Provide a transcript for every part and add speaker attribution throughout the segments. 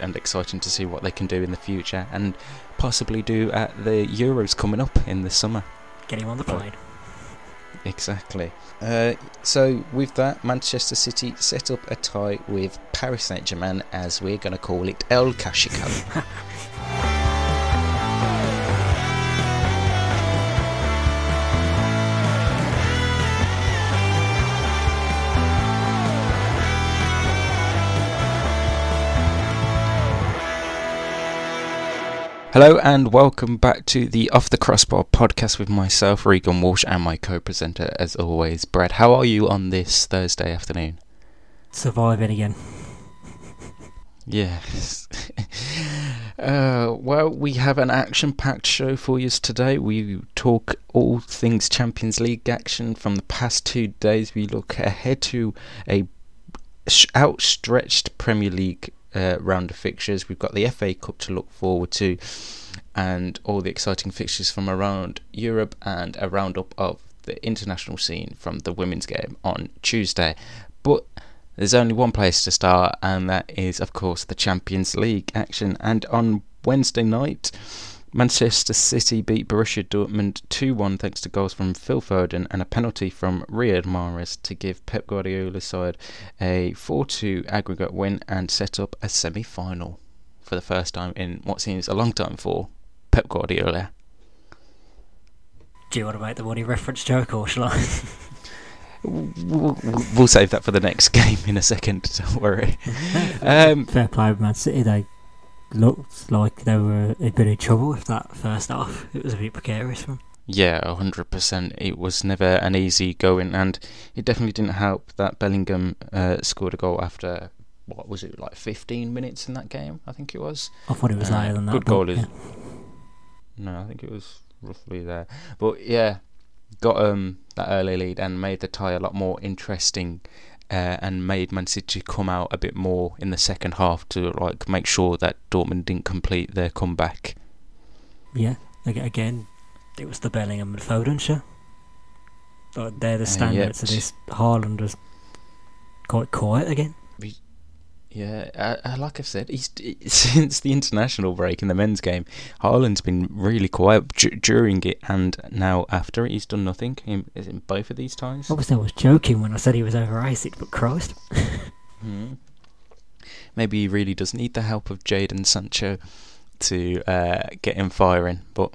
Speaker 1: and exciting to see what they can do in the future and possibly do at the Euros coming up in the summer.
Speaker 2: Get him on the plane.
Speaker 1: Exactly. Uh, so, with that, Manchester City set up a tie with Paris Saint Germain, as we're going to call it El Clasico. Hello and welcome back to the Off the Crossbar podcast with myself, Regan Walsh, and my co presenter, as always, Brad. How are you on this Thursday afternoon?
Speaker 2: Surviving again.
Speaker 1: Yes. uh, well, we have an action packed show for you today. We talk all things Champions League action from the past two days. We look ahead to a outstretched Premier League uh, round of fixtures. We've got the FA Cup to look forward to, and all the exciting fixtures from around Europe, and a roundup of the international scene from the women's game on Tuesday. But there's only one place to start, and that is, of course, the Champions League action. And on Wednesday night, Manchester City beat Borussia Dortmund 2 1 thanks to goals from Phil Foden and a penalty from Riyad Mahrez to give Pep Guardiola's side a 4 2 aggregate win and set up a semi final for the first time in what seems a long time for Pep Guardiola.
Speaker 2: Do you want to make the money reference joke or shall I?
Speaker 1: We'll, we'll, save that for the next game in a second. Don't worry. Um,
Speaker 2: Fair play with Man City. They looked like they were a bit in trouble with that first half. It was a bit precarious for them.
Speaker 1: Yeah, hundred percent. It was never an easy going, and it definitely didn't help that Bellingham uh, scored a goal after what was it like fifteen minutes in that game? I think it was.
Speaker 2: I thought it was uh, higher than that.
Speaker 1: Good goal is. Yeah. No, I think it was roughly there. But yeah, got um that early lead and made the tie a lot more interesting uh, and made Man City come out a bit more in the second half to like make sure that Dortmund didn't complete their comeback.
Speaker 2: Yeah, again, it was the Bellingham and Foden show. But they're the standards uh, yeah, of this. Haaland was quite quiet again.
Speaker 1: Yeah, uh, like I've said, he's since the international break in the men's game, Haaland's been really quiet d- during it and now after it. He's done nothing in, in both of these times.
Speaker 2: Obviously, I was joking when I said he was over overrated, but Christ.
Speaker 1: hmm. Maybe he really does need the help of Jadon Sancho to uh, get him firing, but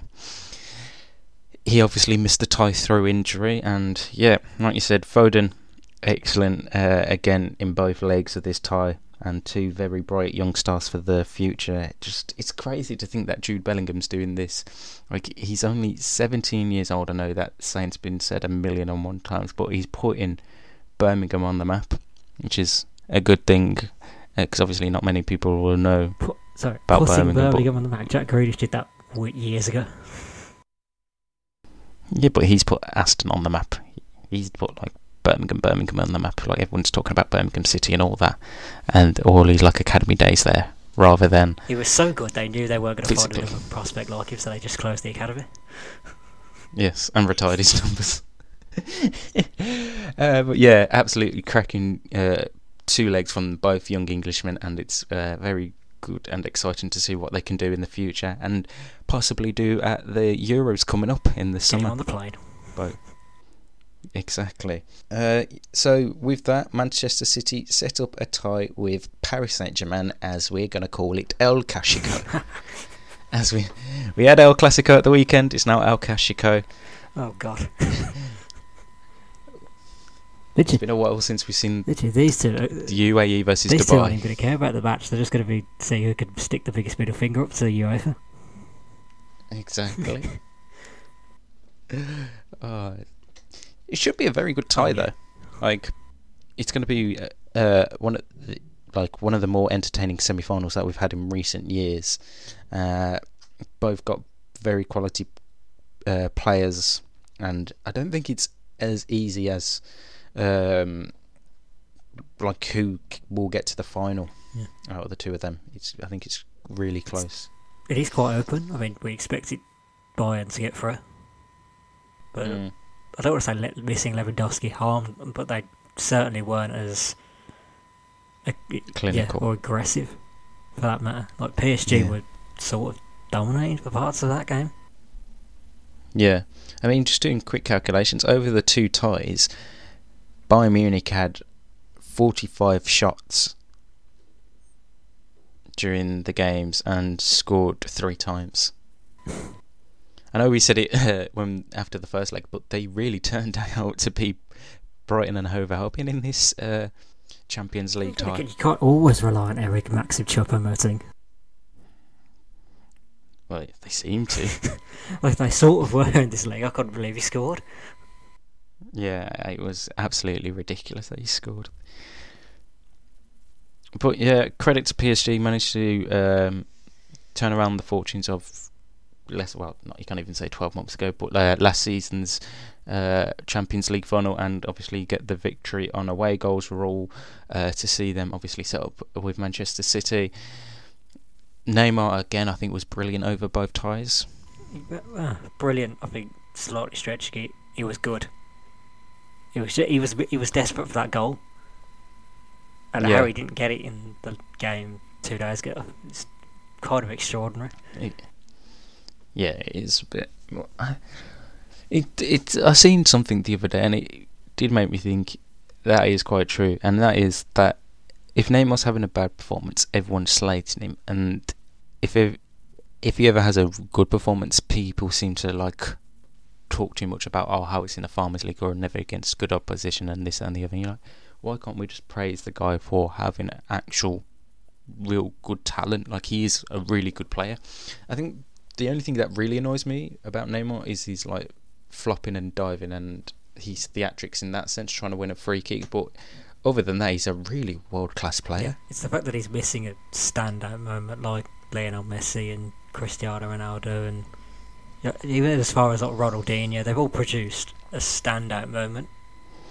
Speaker 1: he obviously missed the tie through injury, and yeah, like you said, Foden excellent uh, again in both legs of this tie and two very bright young stars for the future. Just it's crazy to think that Jude Bellingham's doing this. Like he's only 17 years old. I know that saying's been said a million and one times, but he's putting Birmingham on the map, which is a good thing because uh, obviously not many people will know
Speaker 2: sorry, about Birmingham. Birmingham on the map. Jack Grealish did that years ago.
Speaker 1: Yeah, but he's put Aston on the map. He's put like Birmingham, Birmingham on the map. Like everyone's talking about Birmingham City and all that, and all his like academy days there, rather than.
Speaker 2: He was so good they knew they weren't going to find a prospect like him, so they just closed the academy.
Speaker 1: Yes, and retired his numbers. uh, but yeah, absolutely cracking uh, two legs from both young Englishmen, and it's uh, very good and exciting to see what they can do in the future, and possibly do at the Euros coming up in the
Speaker 2: Get
Speaker 1: summer.
Speaker 2: on the plane.
Speaker 1: Both. Exactly. Uh, so, with that, Manchester City set up a tie with Paris Saint Germain, as we're going to call it El Clasico. as we we had El Clasico at the weekend, it's now El Clasico.
Speaker 2: Oh God.
Speaker 1: it's been a while since we've seen
Speaker 2: literally these two. Uh,
Speaker 1: the UAE versus
Speaker 2: these
Speaker 1: Dubai.
Speaker 2: two aren't even going to care about the match. They're just going to be see who can stick the biggest middle finger up to the UEFA.
Speaker 1: Exactly. oh, it should be a very good tie, oh, yeah. though. Like, it's going to be uh, one of the, like one of the more entertaining semi-finals that we've had in recent years. Uh, both got very quality uh, players, and I don't think it's as easy as um, like who will get to the final
Speaker 2: yeah.
Speaker 1: out of the two of them. It's I think it's really close. It's,
Speaker 2: it is quite open. I mean, we expected Bayern to get through, but mm. I don't want to say missing Lewandowski harmed them, but they certainly weren't as
Speaker 1: clinical
Speaker 2: yeah, or aggressive for that matter. Like PSG yeah. were sort of dominating for parts of that game.
Speaker 1: Yeah, I mean, just doing quick calculations over the two ties, Bayern Munich had 45 shots during the games and scored three times. I know we said it uh, when after the first leg, but they really turned out to be Brighton and Hove Albion in this uh, Champions League tie.
Speaker 2: You can't always rely on Eric Maxim Choupo-Moting.
Speaker 1: Well, they seem to.
Speaker 2: like they sort of were in this league. I couldn't believe he scored.
Speaker 1: Yeah, it was absolutely ridiculous that he scored. But yeah, credit to PSG managed to um, turn around the fortunes of less. Well, not you can't even say twelve months ago, but uh, last season's uh, Champions League final, and obviously get the victory on away goals. Were all uh, to see them obviously set up with Manchester City. Neymar again, I think, was brilliant over both ties.
Speaker 2: Uh, brilliant. I think slightly stretched. He, he was good. He was he was he was desperate for that goal, and yeah. how he didn't get it in the game two days ago. It's kind of extraordinary.
Speaker 1: It, yeah, it is a bit. It it I seen something the other day, and it did make me think that is quite true, and that is that if Neymar's having a bad performance, everyone's slating him, and if it, if he ever has a good performance, people seem to like talk too much about oh how it's in the Farmers League or never against good opposition and this and the other. You're like, why can't we just praise the guy for having actual real good talent? Like he is a really good player. I think the only thing that really annoys me about Neymar is he's like flopping and diving and he's theatrics in that sense, trying to win a free kick. But other than that, he's a really world class player. Yeah,
Speaker 2: it's the fact that he's missing a standout moment like Lionel Messi and Cristiano Ronaldo and even as far as like Ronaldinho, they've all produced a standout moment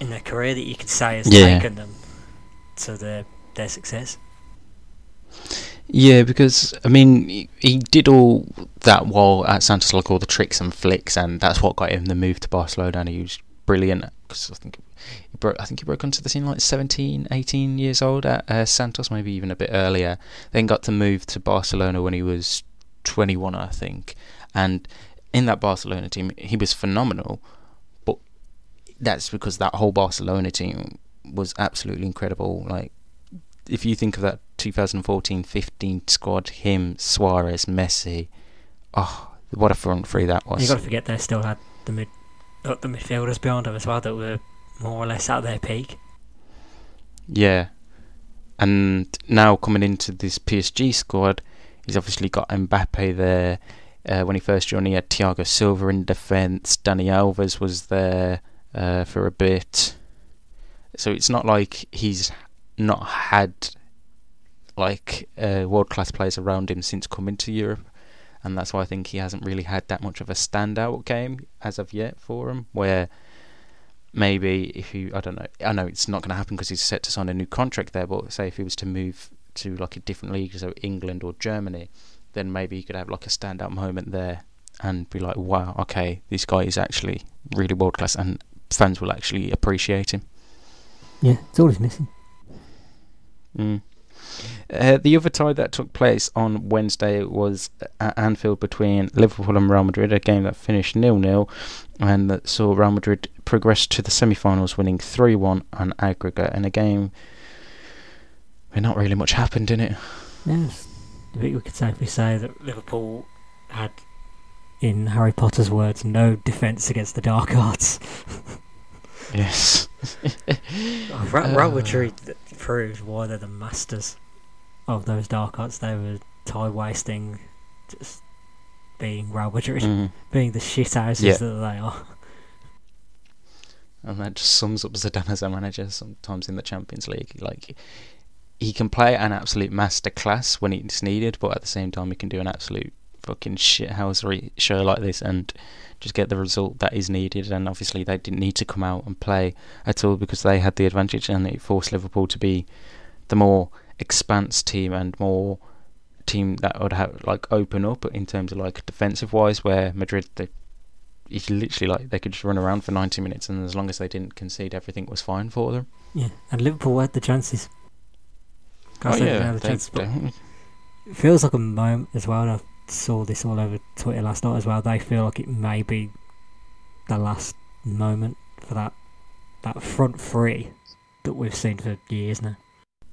Speaker 2: in their career that you could say has yeah. taken them to their their success.
Speaker 1: Yeah, because I mean, he, he did all that while at Santos, like all the tricks and flicks, and that's what got him the move to Barcelona. And he was brilliant because I think he broke. I think he broke onto the scene like 17, 18 years old at uh, Santos, maybe even a bit earlier. Then got to move to Barcelona when he was twenty one, I think. And in that Barcelona team, he was phenomenal. But that's because that whole Barcelona team was absolutely incredible. Like if you think of that 2014-15 squad, him, Suarez, Messi, oh, what a front three that was.
Speaker 2: You got to forget they still had the mid, uh, the midfielders behind them as well that were more or less at their peak.
Speaker 1: Yeah, and now coming into this PSG squad, he's obviously got Mbappe there. Uh, when he first joined, he had Thiago Silva in defence. Dani Alves was there uh, for a bit. So it's not like he's not had like uh, world class players around him since coming to Europe, and that's why I think he hasn't really had that much of a standout game as of yet for him. Where maybe if you, I don't know, I know it's not going to happen because he's set to sign a new contract there. But say if he was to move to like a different league, so England or Germany, then maybe he could have like a standout moment there and be like, wow, okay, this guy is actually really world class, and fans will actually appreciate him.
Speaker 2: Yeah, it's all he's missing.
Speaker 1: Mm. Uh, the other tie that took place on Wednesday was at Anfield between Liverpool and Real Madrid, a game that finished nil-nil, and that saw Real Madrid progress to the semi-finals, winning 3-1 on aggregate in a game where not really much happened in it.
Speaker 2: Yes, I think we could safely say that Liverpool had, in Harry Potter's words, no defence against the dark arts.
Speaker 1: yes.
Speaker 2: oh, Real Madrid proved why they're the masters of those dark arts. They were tie wasting, just being Real Madrid, mm. being the shit houses yeah. that they are.
Speaker 1: And that just sums up Zidane as a manager sometimes in the Champions League. Like, he can play an absolute masterclass when it's needed, but at the same time, he can do an absolute fucking shithousery show like this and just get the result that is needed. And obviously, they didn't need to come out and play at all because they had the advantage and it forced Liverpool to be the more expanse team and more team that would have like open up in terms of like defensive wise. Where Madrid, they it's literally like they could just run around for 90 minutes and as long as they didn't concede everything was fine for them
Speaker 2: Yeah, and Liverpool had the chances.
Speaker 1: oh
Speaker 2: Can't say they
Speaker 1: yeah
Speaker 2: the chances, it feels like a moment as well. and I saw this all over Twitter last night as well. They feel like it may be the last moment for that that front three that we've seen for years now.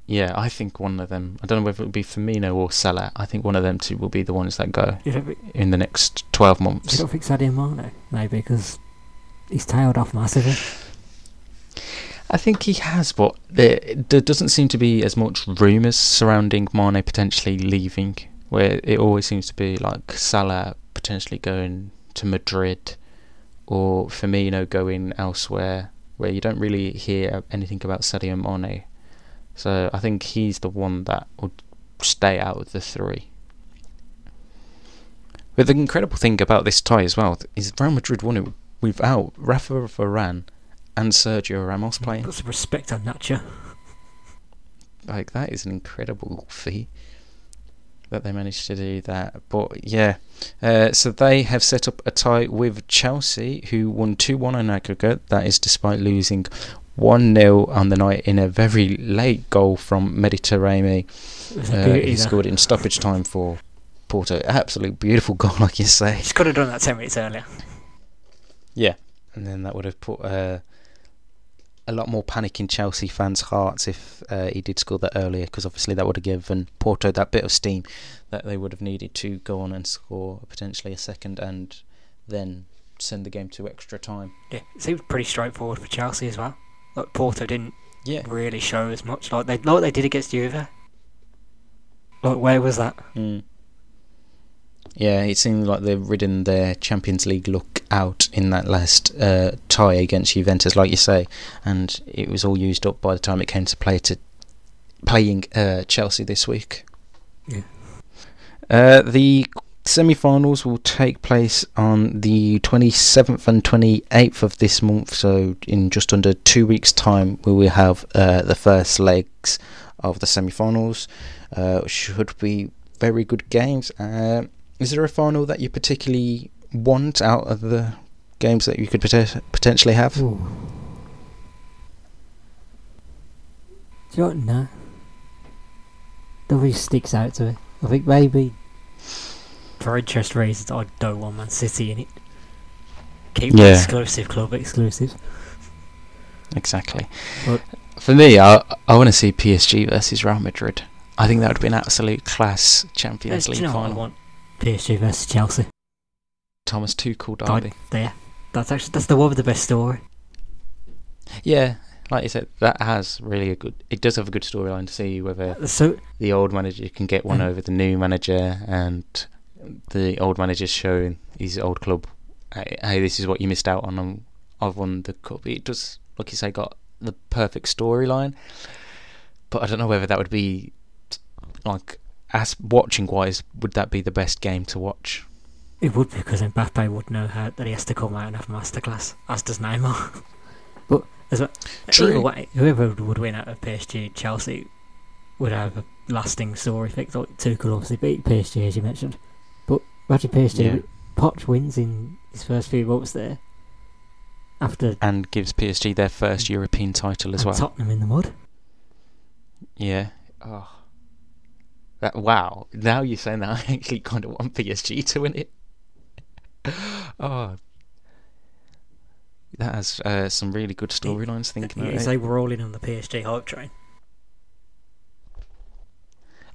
Speaker 1: Yeah I think one of them I don't know whether it would be Firmino or Salah I think one of them two will be the ones that go
Speaker 2: think-
Speaker 1: in the next 12
Speaker 2: you
Speaker 1: months
Speaker 2: don't think Sadio Mane maybe because he's tailed off massively.
Speaker 1: I think he has, but there, there doesn't seem to be as much rumours surrounding Mane potentially leaving, where it always seems to be like Salah potentially going to Madrid or Firmino going elsewhere, where you don't really hear anything about Sadio Mane. So I think he's the one that would stay out of the three. But the incredible thing about this tie as well is Real Madrid won it without Rafa Varane and Sergio Ramos playing.
Speaker 2: Put some respect on Nacho.
Speaker 1: Like that is an incredible feat that they managed to do that. But yeah, uh, so they have set up a tie with Chelsea, who won two one on aggregate. That is despite losing one 0 on the night in a very late goal from Mehdi Taremi.
Speaker 2: It was a
Speaker 1: Uh, he scored in stoppage time for Porto. Absolute beautiful goal, like you say.
Speaker 2: He could have done that ten minutes earlier.
Speaker 1: Yeah, and then that would have put uh, a lot more panic in Chelsea fans' hearts if uh, he did score that earlier, because obviously that would have given Porto that bit of steam that they would have needed to go on and score potentially a second and then send the game to extra time.
Speaker 2: Yeah, it seemed pretty straightforward for Chelsea as well. Like Porto didn't
Speaker 1: Yeah.
Speaker 2: really show as much like they like they did against Juve. Like where was that?
Speaker 1: Mm. Yeah, it seemed like they've ridden their Champions League look out in that last uh, tie against Juventus, like you say, and it was all used up by the time it came to play to playing uh, Chelsea this week.
Speaker 2: Yeah.
Speaker 1: Uh, the semi-finals will take place on the 27th and 28th of this month, so in just under two weeks' time, we will have uh, the first legs of the semi-finals. Uh, should be very good games. Uh, is there a final that you particularly want out of the games that you could pote- potentially have?
Speaker 2: Ooh. Do you know what? No. Nobody sticks out to me. I think maybe for interest reasons I don't want Man City in it. Keep
Speaker 1: Yeah.
Speaker 2: exclusive club exclusive.
Speaker 1: Exactly.
Speaker 2: But-
Speaker 1: For me, I I want to see PSG versus Real Madrid. I think that would be an absolute class Champions League
Speaker 2: you know what I
Speaker 1: final.
Speaker 2: want? PSG versus Chelsea.
Speaker 1: Thomas Tuchel derby.
Speaker 2: There. That's actually that's the one with the best story.
Speaker 1: Yeah, like you said, that has really a good. It does have a good storyline to see whether
Speaker 2: So
Speaker 1: the old manager can get one
Speaker 2: Mm.
Speaker 1: over the new manager, and the old manager's showing his old club, hey, this is what you missed out on. I've won the cup. It does, like you say, got the perfect storyline, but I don't know whether that would be like as watching wise, would that be the best game to watch?
Speaker 2: it would be because Mbappe would know how that he has to come out and have a masterclass, as does Neymar. but as well,
Speaker 1: True.
Speaker 2: either way, whoever would win out of PSG Chelsea would have a lasting story effect. Like Tuchel obviously beat PSG as you mentioned, imagine PSG.
Speaker 1: Yeah.
Speaker 2: Poch wins in his first few months there. After
Speaker 1: And gives PSG their first European title as well.
Speaker 2: Tottenham in the mud.
Speaker 1: Yeah. Oh. That wow. Now you're saying that I actually kind of want PSG to win it. oh. That has uh, some really good storylines thinking
Speaker 2: You
Speaker 1: about it.
Speaker 2: say we're all in on the PSG hype train.
Speaker 1: I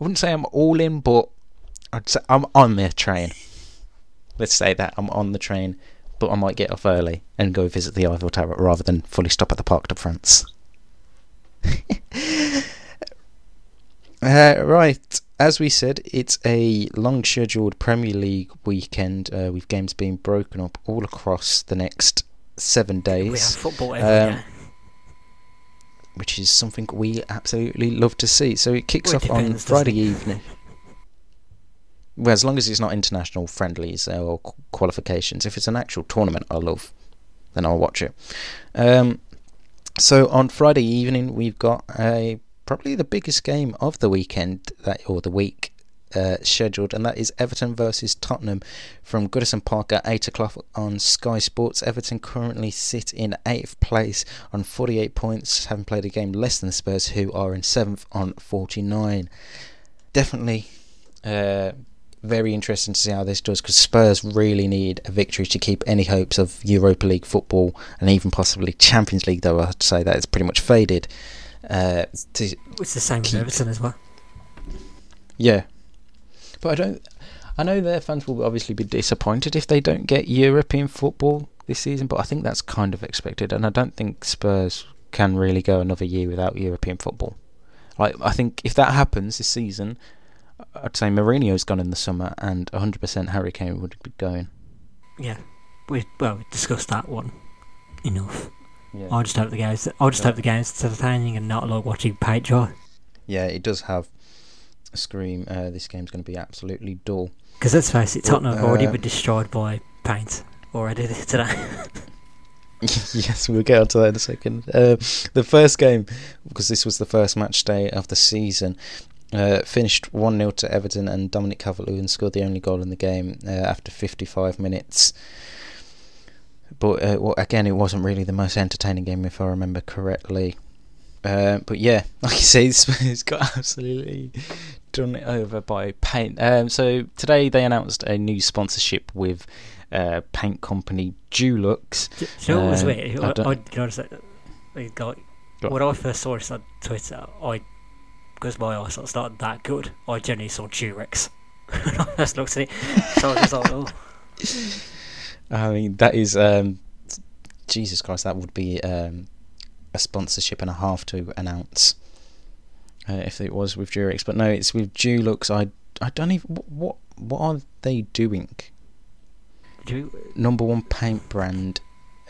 Speaker 1: wouldn't say I'm all in, but I'd say I'm on the train. Let's say that I'm on the train, but I might get off early and go visit the Eiffel Tower rather than fully stop at the Parc de France. uh, right, as we said, it's a long scheduled Premier League weekend uh, with games being broken up all across the next seven days.
Speaker 2: We have football every
Speaker 1: Um, which is something we absolutely love to see. So it kicks
Speaker 2: Well, it
Speaker 1: off on
Speaker 2: depends, doesn't
Speaker 1: Friday evening. Well, as long as it's not international friendlies or qualifications. If it's an actual tournament, I love, then I'll watch it. Um, so on Friday evening, we've got a probably the biggest game of the weekend that or the week uh, scheduled, and that is Everton versus Tottenham from Goodison Park at eight o'clock on Sky Sports. Everton currently sit in eighth place on forty-eight points, having played a game less than the Spurs, who are in seventh on forty-nine. Definitely. Uh, very interesting to see how this does because Spurs really need a victory to keep any hopes of Europa League football and even possibly Champions League, though I'd say that it's pretty much faded. Uh, to,
Speaker 2: It's the same with Everton as well.
Speaker 1: yeah, but I don't. I know their fans will obviously be disappointed if they don't get European football this season, but I think that's kind of expected, and I don't think Spurs can really go another year without European football. Like I think if that happens this season, I'd say Mourinho's gone in the summer, and 100% Harry Kane would be going.
Speaker 2: Yeah, we well we discussed that one enough.
Speaker 1: Yeah.
Speaker 2: I just hope the games. I just hope the games entertaining and not like watching paint dry.
Speaker 1: Yeah, it does have a scream. Uh, this game's going to be absolutely dull.
Speaker 2: Because let's face it, Tottenham have already
Speaker 1: uh,
Speaker 2: been destroyed by paint already today.
Speaker 1: yes, we'll get onto that in a second. Uh, the first game, because this was the first match day of the season, uh, finished 1 0 to Everton, and Dominic Calvert Lewin scored the only goal in the game uh, after 55 minutes. But uh, well, again, it wasn't really the most entertaining game, if I remember correctly. Uh, but yeah, like you say, Spurs got absolutely done it over by paint. Um, so today they announced a new sponsorship with uh, paint company Dulux.
Speaker 2: Do you know what was
Speaker 1: Um,
Speaker 2: weird?
Speaker 1: I
Speaker 2: I, I, you know, what I? Like,
Speaker 1: Go on.
Speaker 2: when I first saw this on Twitter, I because my eyesight's not that good, I generally saw Durex. I first looked at it, so I was just like, oh,
Speaker 1: I mean, that is um, Jesus Christ. That would be um, a sponsorship and a half to announce uh, if it was with Durex. But no, it's with Dulux. I I don't even what what, what are they doing?
Speaker 2: do
Speaker 1: Number one paint brand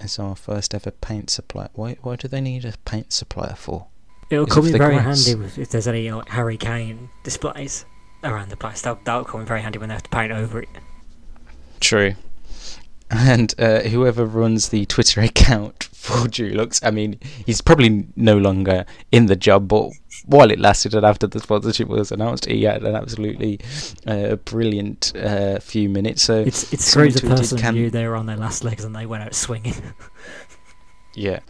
Speaker 1: as our first ever paint supplier. Why why do they need a paint supplier for?
Speaker 2: It'll come in very
Speaker 1: grass?
Speaker 2: handy with, if there's any like, Harry Kane displays around the place. That'll, that'll come in very handy when they have to paint over it.
Speaker 1: True. And uh, whoever runs the Twitter account for Dulux, I mean, he's probably no longer in the job, but while it lasted and after the sponsorship was announced, he had an absolutely uh, brilliant uh, few minutes. So,
Speaker 2: It's it's
Speaker 1: Someone
Speaker 2: screws the person
Speaker 1: "Can-
Speaker 2: who knew they were on their last legs and they went out swinging.
Speaker 1: yeah.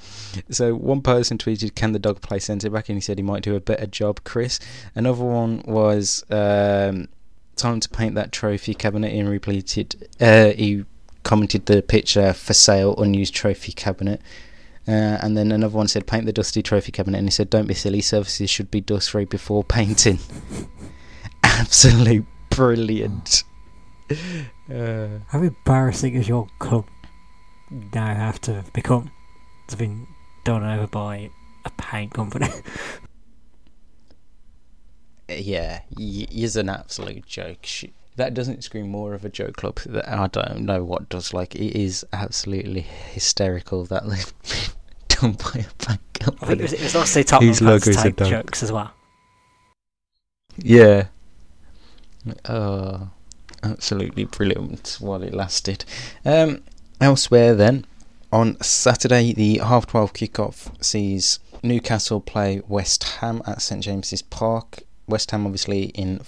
Speaker 1: So, one person tweeted, Can the dog play centre back? And he said he might do a better job, Chris. Another one was, um, Time to paint that trophy cabinet in repleted. Uh, he commented the picture for sale, unused trophy cabinet. Uh, and then another one said, paint the dusty trophy cabinet. And he said, don't be silly, surfaces should be dust free before painting. Absolute brilliant. Uh,
Speaker 2: How embarrassing is your club now have to become? It's been done over by a paint company.
Speaker 1: yeah, y- is an absolute joke. Sh- That doesn't scream more of a joke club. That- I don't know what does. Like, it is absolutely hysterical that they've been done by a bank
Speaker 2: I think it
Speaker 1: company.
Speaker 2: was, it was nice to see Tottenham
Speaker 1: Whose logo is a
Speaker 2: take
Speaker 1: dog?
Speaker 2: jokes as well.
Speaker 1: Yeah. Oh, absolutely brilliant while it lasted. Um, elsewhere, then, on Saturday, the half 12 kickoff sees Newcastle play West Ham at St James's Park. West Ham, obviously, in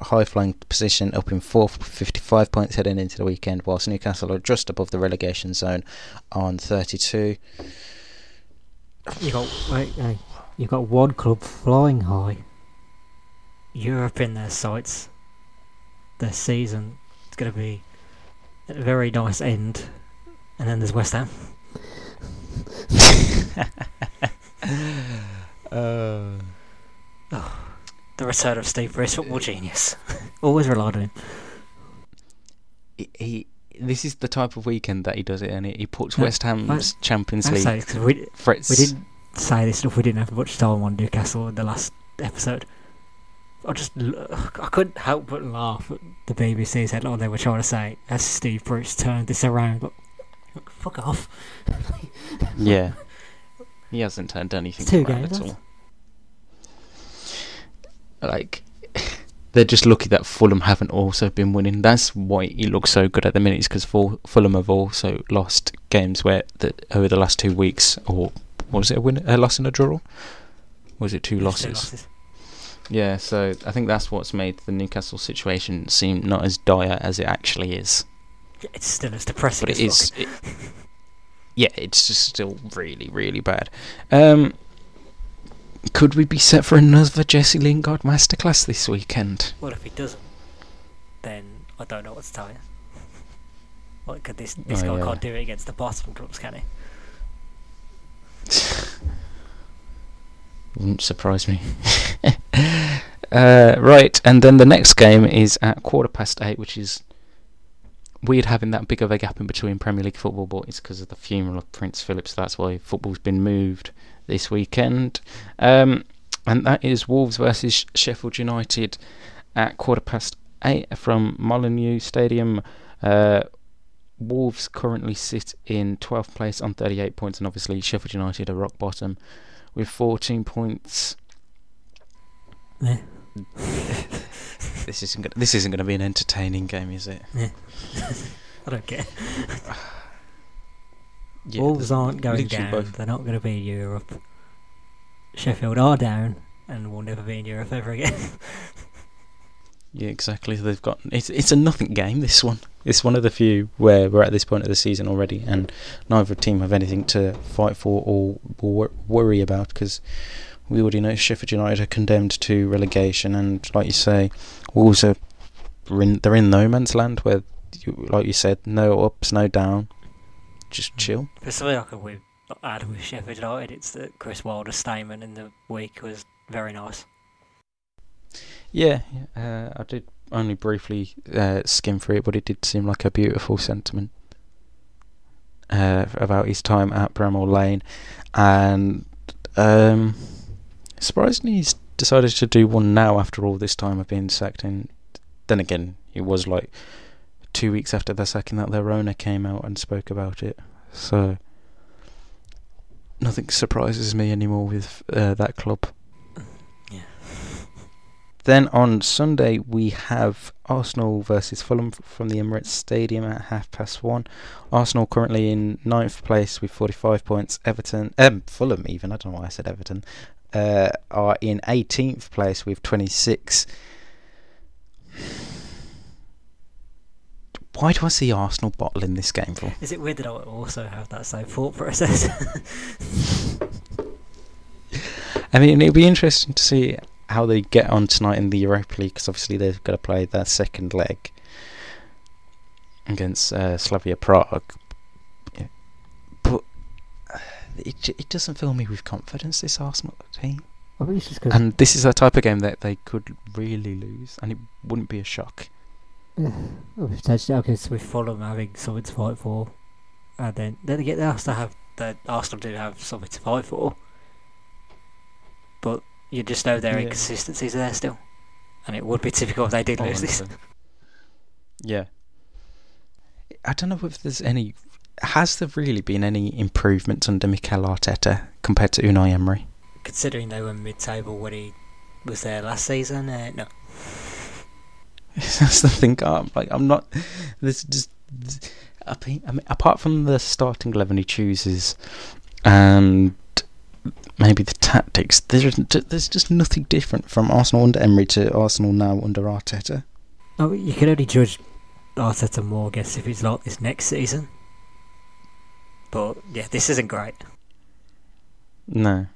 Speaker 1: high flying position, up in fourth, with 55 points heading into the weekend, whilst Newcastle are just above the relegation zone on 32.
Speaker 2: You got wait, hey, you got one club flying high. Europe in their sights. Their season is going to be a very nice end, and then there's West Ham.
Speaker 1: Uh,
Speaker 2: The return of Steve Bruce, football genius. Always relied on him.
Speaker 1: he, he, this is the type of weekend that he does it, and he, he puts
Speaker 2: Uh,
Speaker 1: West Ham's Champions
Speaker 2: I
Speaker 1: League
Speaker 2: say, we,
Speaker 1: threats.
Speaker 2: we didn't say this stuff. We didn't have much time on Newcastle in the last episode. I just I couldn't help but laugh at the BBC's headline. They were trying to say, "Has Steve Bruce turned this around?" But fuck off.
Speaker 1: Yeah. He hasn't done anything
Speaker 2: Two
Speaker 1: for at all. Like, they're just lucky that Fulham haven't also been winning. That's why he looks so good at the minute, is because Fulham have also lost games where the, over the last two weeks, or was it a win, a loss and a draw? Was it two losses?
Speaker 2: two losses.
Speaker 1: Yeah, so I think that's what's made the Newcastle situation seem not as dire as it actually is.
Speaker 2: It's still as depressing
Speaker 1: But it
Speaker 2: as
Speaker 1: is. It, yeah, it's just still really, really bad. Um, could we be set for another Jesse Lingard masterclass this weekend?
Speaker 2: Well, if he doesn't, then I don't know what to tell you. Like, 'cause this this
Speaker 1: Oh,
Speaker 2: guy
Speaker 1: yeah.
Speaker 2: can't do it against the bottom clubs, can he?
Speaker 1: Wouldn't surprise me. uh, right, and then the next game is at quarter past eight, which is weird having that big of a gap in between Premier League football, but it's because of the funeral of Prince Philip, so that's why football's been moved this weekend. Um, and that is Wolves versus Sheffield United at quarter past eight from Molyneux Stadium. Uh, Wolves currently sit in 12th place on 38 points, and obviously Sheffield United are rock bottom with 14 points.
Speaker 2: Yeah.
Speaker 1: This isn't gonna, this isn't going to be an entertaining game, is it?
Speaker 2: I don't care.
Speaker 1: Yeah,
Speaker 2: Wolves aren't going down.
Speaker 1: both-
Speaker 2: They're not going to be in Europe. Sheffield are down and will never be in Europe ever again.
Speaker 1: Yeah, exactly. They've got it's it's a nothing game. This one. It's one of the few where we're at this point of the season already, and neither team have anything to fight for or, or wor- worry about because we already know Sheffield United are condemned to relegation, and like you say, Wolves are in, they're in no man's land where, you, like you said, no ups, no down, just chill.
Speaker 2: There's something I can we add with Sheffield United. It's that Chris Wilder's statement in the week was very nice.
Speaker 1: Yeah, uh, I did only briefly uh, skim through it, but it did seem like a beautiful sentiment uh, about his time at Bramall Lane, and um, surprisingly, he's decided to do one now after all this time of being sacked. And then again, it was like two weeks after the sacking that their owner came out and spoke about it, so nothing surprises me anymore with uh, that club.
Speaker 2: Yeah.
Speaker 1: Then on Sunday we have Arsenal versus Fulham from the Emirates Stadium at half past one. Arsenal currently in ninth place with 45 points. Everton, um, Fulham even, I don't know why I said Everton, uh, are in 18th place with 26. Why do I see Arsenal bottling this game for?
Speaker 2: Is it weird that I also have that same thought process?
Speaker 1: I mean, it'll be interesting to see how they get on tonight in the Europa League because obviously they've got to play their second leg against uh, Slavia Prague. Yeah. But it it doesn't fill me with confidence. This Arsenal team,
Speaker 2: I think it's just because
Speaker 1: and this is the type of game that they could really lose, and it wouldn't be a shock.
Speaker 2: potentially because with Fulham having something to fight for, and then then again they also have the Arsenal do have something to fight for, but you just know their
Speaker 1: Yeah.
Speaker 2: inconsistencies are there still, and it would be typical if they did lose this.
Speaker 1: Yeah. I don't know if there's any. Has there really been any improvements under Mikel Arteta compared to Unai Emery?
Speaker 2: Considering they were mid-table when he was there last season, uh, no.
Speaker 1: That's the thing. I'm like, I'm not. There's just. I mean, apart from the starting eleven he chooses, and maybe the tactics, there's there's just nothing different from Arsenal under Emery to Arsenal now under Arteta.
Speaker 2: Oh, you can only judge Arteta more, I guess, if it's like this next season. But yeah, this isn't great.
Speaker 1: No.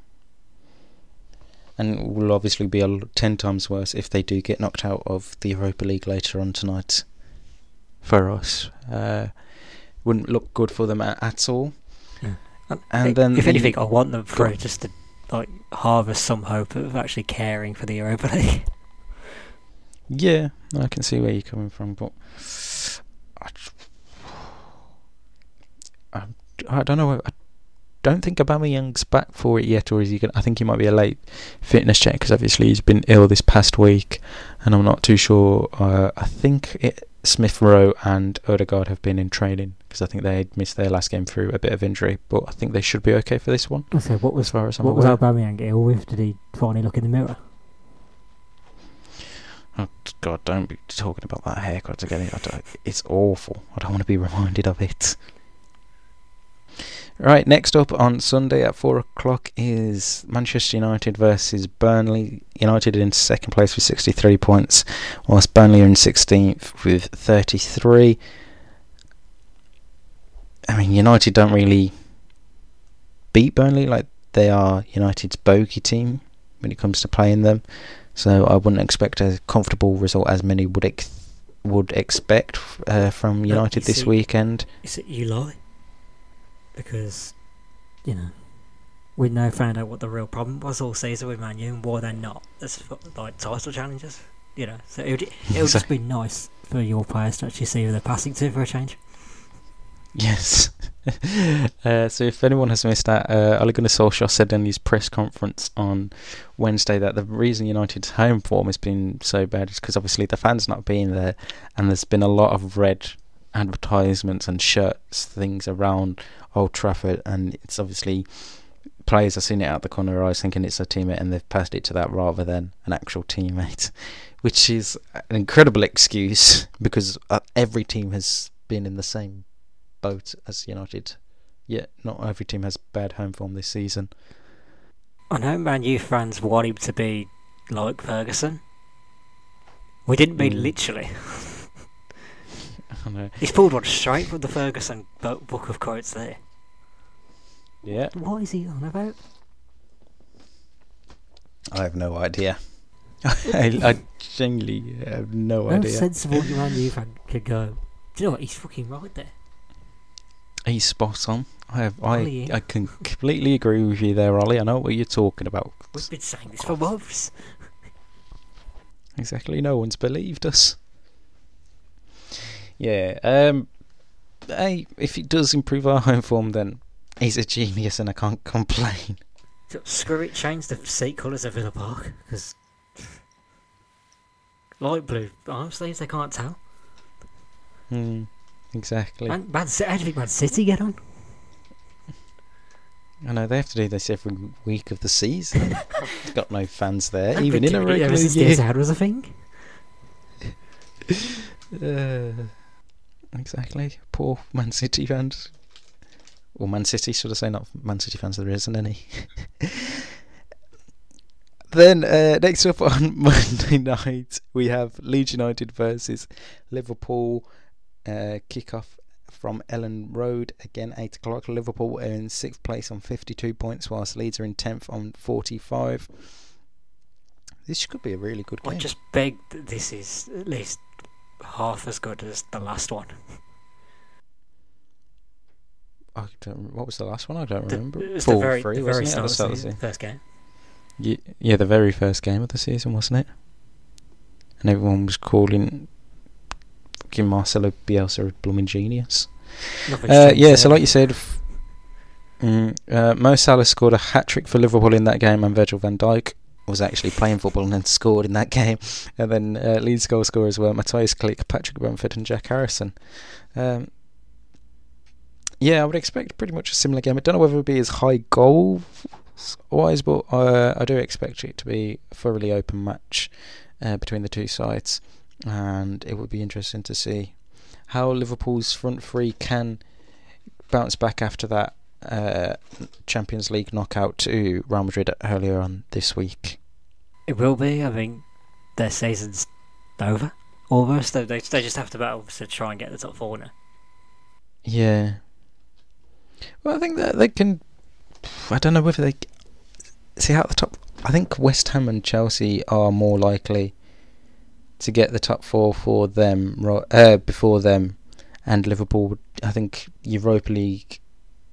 Speaker 1: And will obviously be a l- ten times worse if they do get knocked out of the Europa League later on tonight. For us, uh, wouldn't look good for them at, at all.
Speaker 2: And,
Speaker 1: And then
Speaker 2: if
Speaker 1: the-
Speaker 2: anything, I want them through just to like harvest some hope of actually caring for the Europa League.
Speaker 1: Yeah, I can see where you're coming from, but I, I, I don't know. I don't think Aubameyang's back for it yet, or is he? Gonna, I think he might be a late fitness check because obviously he's been ill this past week, and I'm not too sure. Uh, I think it, Smith Rowe and Odegaard have been in training because I think they missed their last game through a bit of injury, but I think they should be okay for this one.
Speaker 2: So what was
Speaker 1: as far as I'm
Speaker 2: what was
Speaker 1: aware.
Speaker 2: Aubameyang ill with? Did he finally look in the mirror?
Speaker 1: Oh God! Don't be talking about that haircut again. It's awful. I don't want to be reminded of it. Right, next up on Sunday at four o'clock is Manchester United versus Burnley. United in second place with sixty-three points, whilst Burnley are in sixteenth with thirty-three. I mean, United don't really beat Burnley like they are United's bogey team when it comes to playing them. So I wouldn't expect a comfortable result as many would ex- would expect uh, from United this weekend.
Speaker 2: Is it you lie? Because, you know, we now found out what the real problem was all season with Man U and why they're not as like title challenges. You know, so it would it would just be nice for your players to actually see who they're passing to for a change.
Speaker 1: Yes. uh, so if anyone has missed that, uh, Ole Gunnar Solskjaer said in his press conference on Wednesday that the reason United's home form has been so bad is because obviously the fans not being there, and there's been a lot of red advertisements and shirts, things around Old Trafford, and it's obviously players have seen it out the corner of their eyes thinking it's a teammate and they've passed it to that rather than an actual teammate, which is an incredible excuse because uh, every team has been in the same boat as United. Yet not every team has bad home form this season.
Speaker 2: I know Man U fans want him to be like Ferguson. We didn't mean
Speaker 1: Mm.
Speaker 2: literally.
Speaker 1: I know.
Speaker 2: He's pulled one straight from the Ferguson book of quotes there.
Speaker 1: Yeah,
Speaker 2: What is he on about?
Speaker 1: I have no idea. I, I genuinely have no idea.
Speaker 2: No
Speaker 1: idea.
Speaker 2: sensible Man U fan could go. Do you know what? He's fucking right there.
Speaker 1: He's spot on. I have, I,
Speaker 2: Ollie.
Speaker 1: I can completely agree with you there, Ollie. I know what you're talking about.
Speaker 2: We've been saying this for months.
Speaker 1: Exactly. No one's believed us. Yeah. Um. Hey, if he does improve our home form, then he's a genius, and I can't complain.
Speaker 2: Screw it, change the seat colours of Villa Park because light blue sleeves they can't tell.
Speaker 1: Hmm. Exactly.
Speaker 2: Man, Man how do you think Man City get on?
Speaker 1: I know they have to do this every week of the season. Got no fans there, even in a regular year.
Speaker 2: Out was a thing.
Speaker 1: Uh, exactly. Poor Man City fans. Or Man City, should I say, not Man City fans, there isn't any. then, uh, next up on Monday night, we have Leeds United versus Liverpool. Uh, kick-off from Elland Road, again 8 o'clock. Liverpool are in 6th place on 52 points, whilst Leeds are in 10th on 45. This could be a really good game.
Speaker 2: I just beg that this is at least half as good as the last one.
Speaker 1: I don't, what was the last one? I don't
Speaker 2: The,
Speaker 1: remember.
Speaker 2: it was the
Speaker 1: Four
Speaker 2: very,
Speaker 1: three,
Speaker 2: the very start
Speaker 1: the
Speaker 2: of
Speaker 1: start
Speaker 2: the
Speaker 1: of the
Speaker 2: season, first game.
Speaker 1: Ye- Yeah, the very first game of the season, wasn't it? And everyone was calling fucking Marcelo Bielsa a blooming genius. Uh, yeah, so like you said, f- mm, uh, Mo Salah scored a hat trick for Liverpool in that game, and Virgil van Dijk was actually playing football and then scored in that game. And then uh, Leeds goal scorers were Matthias Klich, Patrick Bamford, and Jack Harrison. Um, yeah, I would expect pretty much a similar game. I don't know whether it would be as high goal wise, but uh, I do expect it to be a thoroughly open match uh, between the two sides, and it would be interesting to see how Liverpool's front three can bounce back after that uh, Champions League knockout to Real Madrid earlier on this week.
Speaker 2: It will be. I mean, their season's over. Almost. They, they, they just have to battle to try and get the top four now.
Speaker 1: Yeah. Well, I think that they can. I don't know whether they see out the top. I think West Ham and Chelsea are more likely to get the top four for them uh, before them, and Liverpool. I think Europa League,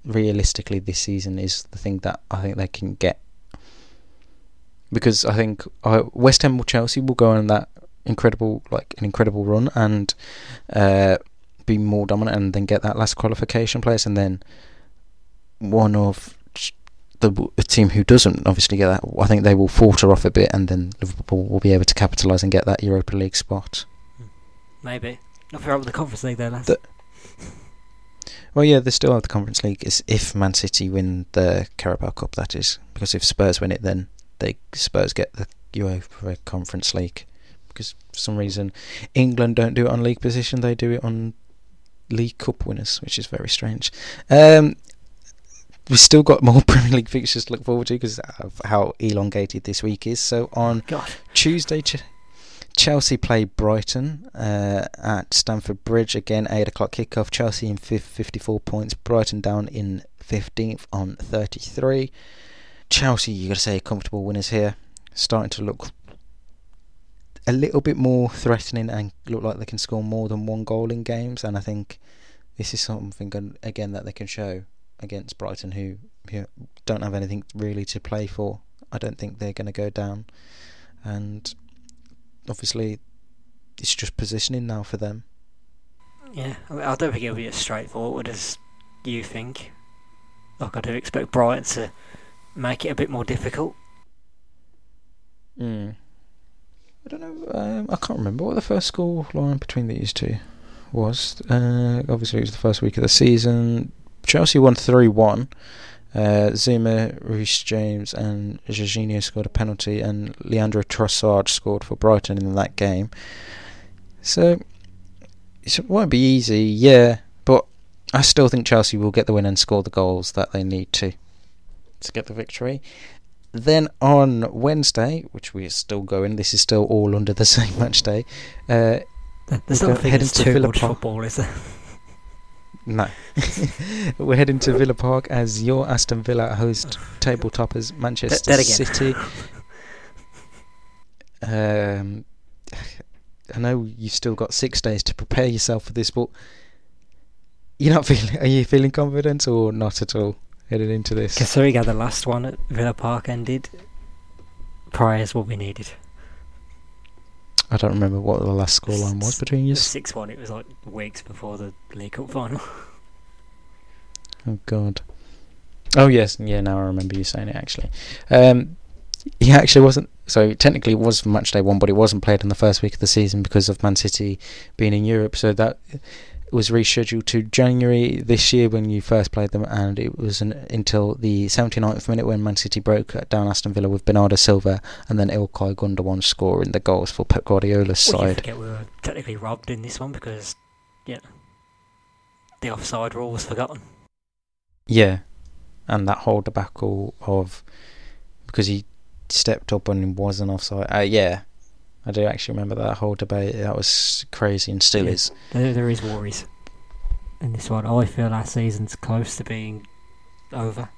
Speaker 1: realistically, this season is the thing that I think they can get. Because I think uh, West Ham or Chelsea will go on that incredible, like an incredible run, and uh, be more dominant and then get that last qualification place and then one of the, team who doesn't obviously get that I think they will falter off a bit and then Liverpool will be able to capitalise and get that Europa League spot
Speaker 2: Maybe. Nothing wrong with the Conference League there, lads.
Speaker 1: The- Well, yeah, they still have the Conference League. Is if Man City win the Carabao Cup, that is, because if Spurs win it, then they Spurs get the UEFA Conference League. Because for some reason, England don't do it on league position; they do it on League Cup winners, which is very strange. Um, we've still got more Premier League fixtures to look forward to because of how elongated this week is. So on
Speaker 2: God.
Speaker 1: Tuesday, Ch- Chelsea play Brighton uh, at Stamford Bridge again, eight o'clock kickoff. Chelsea in fifty-four points. Brighton down in fifteenth on thirty-three. Chelsea, you got to say, comfortable winners here, starting to look a little bit more threatening and look like they can score more than one goal in games. And I think this is something again that they can show against Brighton, who, who don't have anything really to play for. I don't think they're going to go down, and obviously, it's just positioning now for them.
Speaker 2: Yeah, I, mean, I don't think it'll be as straightforward as you think. Like I do expect Brighton to make it a bit more difficult.
Speaker 1: Mm. I don't know. Um, I can't remember what the first score line between these two was. Uh, obviously, it was the first week of the season. Chelsea won 3 1. Uh, Zouma, Reece James, and Jorginho scored a penalty, and Leandro Trossard scored for Brighton in that game. So it won't be easy, yeah, but I still think Chelsea will get the win and score the goals that they need to to get the victory. Then on Wednesday, which we are still going, this is still all under the same match day. Uh,
Speaker 2: There's nothing as too much football, is there?
Speaker 1: No. We're heading to Villa Park as your Aston Villa host table toppers Manchester City. Um, I know you've still got six days to prepare yourself for this, but you're not feeling. Are you feeling confident or not at all heading into this?
Speaker 2: Considering the last one at Villa Park ended, prior is what we needed.
Speaker 1: I don't remember what the last scoreline was between you.
Speaker 2: Six one. It was like weeks before the League Cup final.
Speaker 1: oh God. Oh yes, yeah. Now I remember you saying it actually. Um, he actually wasn't. So technically, it was match day one, but it wasn't played in the first week of the season because of Man City being in Europe. So that was rescheduled to January this year when you first played them, and it was an, until the 79th minute when Man City broke down Aston Villa with Bernardo Silva and then Ilkay Gundogan scoring the goals for Pep Guardiola's
Speaker 2: well,
Speaker 1: side.
Speaker 2: You forget we were technically robbed in this one because, yeah, the offside rule was forgotten.
Speaker 1: Yeah, and that whole debacle of because he stepped up and wasn't offside. Uh, yeah, I do actually remember that whole debate. That was crazy and still yeah, is.
Speaker 2: There, there is worries in this one. I feel our season's close to being over.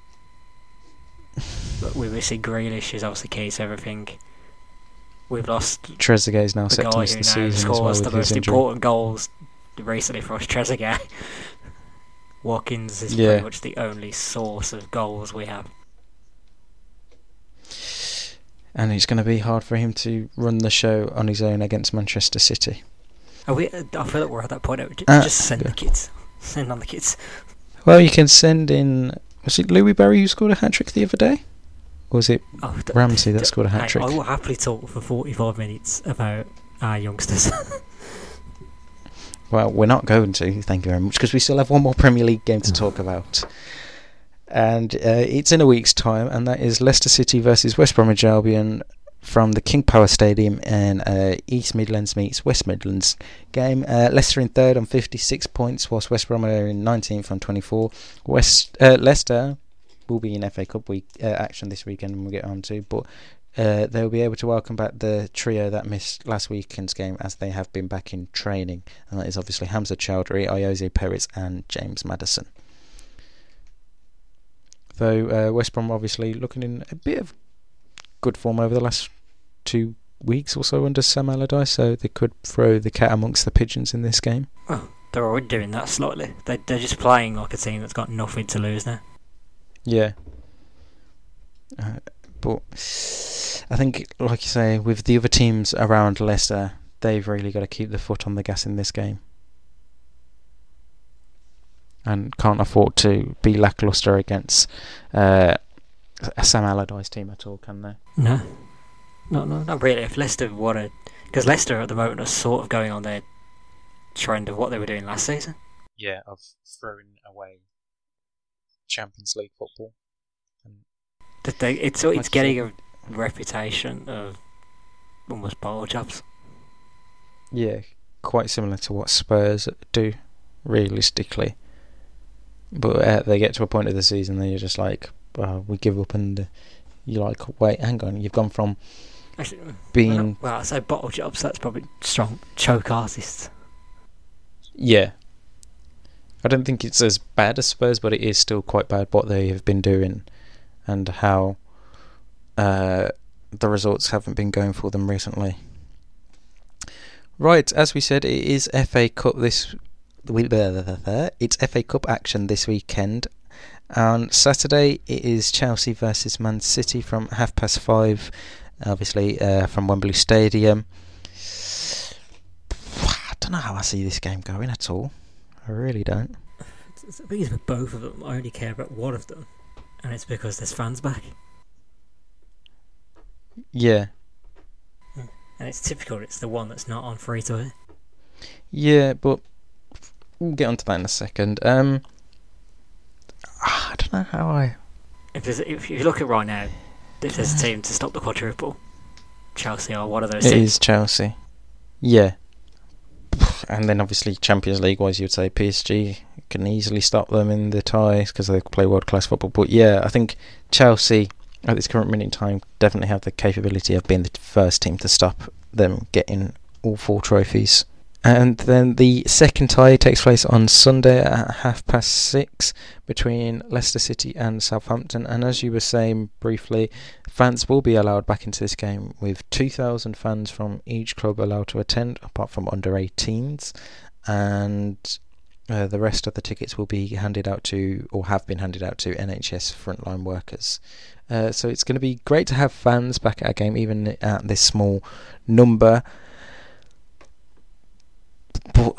Speaker 2: but we're missing Grealish is obviously key to everything. We've lost
Speaker 1: Trezeguet is now set to miss the season scores
Speaker 2: well the most
Speaker 1: injury.
Speaker 2: important goals recently for us. Trezeguet. Watkins is
Speaker 1: yeah.
Speaker 2: pretty much the only source of goals we have
Speaker 1: and it's going to be hard for him to run the show on his own against Manchester City.
Speaker 2: Are we? I feel like we're at that point. Uh, just send yeah. the kids. Send on the kids.
Speaker 1: Well, you can send in. Was it Louie Barry who scored a hat trick the other day? Or was it oh, d- Ramsey that d- scored a hat trick?
Speaker 2: I will happily talk for 45 minutes about our youngsters.
Speaker 1: well, we're not going to, thank you very much, because we still have one more Premier League game to talk about and uh, it's in a week's time, and that is Leicester City versus West Bromwich Albion from the King Power Stadium in uh, East Midlands meets West Midlands game. Uh, Leicester in third on 56 points, whilst West Brom are in 19th on 24. West uh, Leicester will be in FA Cup week uh, action this weekend, and we'll get on to, but. Uh, they'll be able to welcome back the trio that missed last weekend's game as they have been back in training, and that is obviously Hamza Choudhury, Ayoze Perez, and James Maddison. Though uh, West Brom obviously looking in a bit of good form over the last two weeks or so under Sam Allardyce, so they could throw the cat amongst the pigeons in this game.
Speaker 2: Oh, they're already doing that slightly. They they're just playing like a team that's got nothing to lose now.
Speaker 1: Yeah. Uh, but I think, like you say, with the other teams around Leicester, they've really got to keep the foot on the gas in this game and can't afford to be lackluster against uh, a Sam Allardyce team at all, can they?
Speaker 2: No, no, no, not really. If Leicester wanted, because Leicester at the moment are sort of going on their trend of what they were doing last season.
Speaker 3: yeah, of throwing away Champions League football.
Speaker 2: That they, it's it's getting a reputation of almost bottle jobs.
Speaker 1: Yeah, quite similar to what Spurs do, realistically. But uh, they get to a point of the season that you're just like, well, we give up, and uh, you're like, wait, hang on, you've gone from
Speaker 2: Actually,
Speaker 1: being
Speaker 2: well, I say bottle jobs. That's probably strong. Choke artists.
Speaker 1: Yeah. I don't think it's as bad I suppose, but it is still quite bad what they have been doing and how uh, the results haven't been going for them recently. Right, as we said, it is FA Cup this. It's FA Cup action this weekend. On Saturday, it is Chelsea versus Man City from half past five, obviously uh, from Wembley Stadium. I don't know how I see this game going at all. I really don't.
Speaker 2: It's- The is with both of them, I only care about one of them, and it's because there's fans back.
Speaker 1: Yeah,
Speaker 2: And it's typical. It's the one that's not on free to air.
Speaker 1: yeah, but we'll get onto that in a second. Um, I don't know how I.
Speaker 2: If, if you look at right now, if there's a team to stop the quadruple, Chelsea are one of those
Speaker 1: It
Speaker 2: teams.
Speaker 1: is Chelsea. Yeah. And then obviously Champions League wise, you'd say PSG can easily stop them in the ties because they play world class football. But yeah, I think Chelsea at this current minute in time definitely have the capability of being the first team to stop them getting all four trophies. And then the second tie takes place on Sunday at half past six between Leicester City and Southampton. And as you were saying briefly, fans will be allowed back into this game with 2,000 fans from each club allowed to attend, apart from under 18s. And uh, the rest of the tickets will be handed out to, or have been handed out to, NHS frontline workers. Uh, so it's going to be great to have fans back at a game, even at this small number. But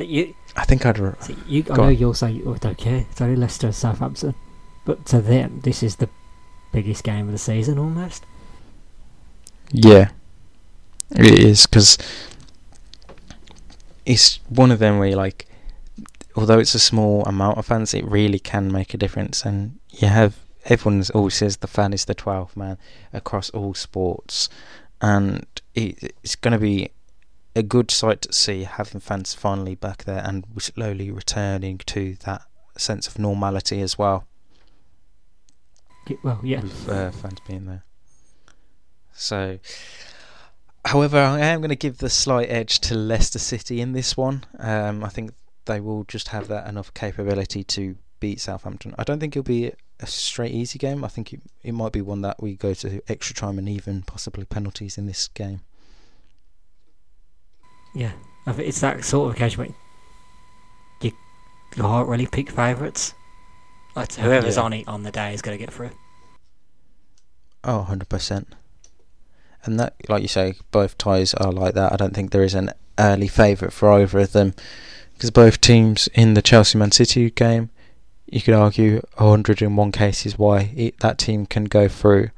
Speaker 2: So you,
Speaker 1: I think I'd.
Speaker 2: so you, I know
Speaker 1: on.
Speaker 2: you'll say you oh, don't care. It's only Leicester and Southampton, but to them, this is the biggest game of the season almost.
Speaker 1: Yeah, it is because it's one of them where you like, although it's a small amount of fans, it really can make a difference. And you have everyone's always says the fan is the twelfth man across all sports, and it, it's going to be a good sight to see having fans finally back there and slowly returning to that sense of normality as well
Speaker 2: Well, yeah,
Speaker 1: with uh, fans being there. So, however, I am going to give the slight edge to Leicester City in this one. Um, I think they will just have that enough capability to beat Southampton. I don't think it'll be a straight easy game. I think it, it might be one that we go to extra time and even possibly penalties in this game.
Speaker 2: Yeah. I think it's that sort of occasion where you can't really pick favourites. Like whoever's
Speaker 1: Yeah.
Speaker 2: on it on the day is going to get through.
Speaker 1: Oh, 100%. And that, like you say, both ties are like that. I don't think there is an early favourite for either of them. Because both teams in the Chelsea Man City game, you could argue 101 cases why it, that team can go through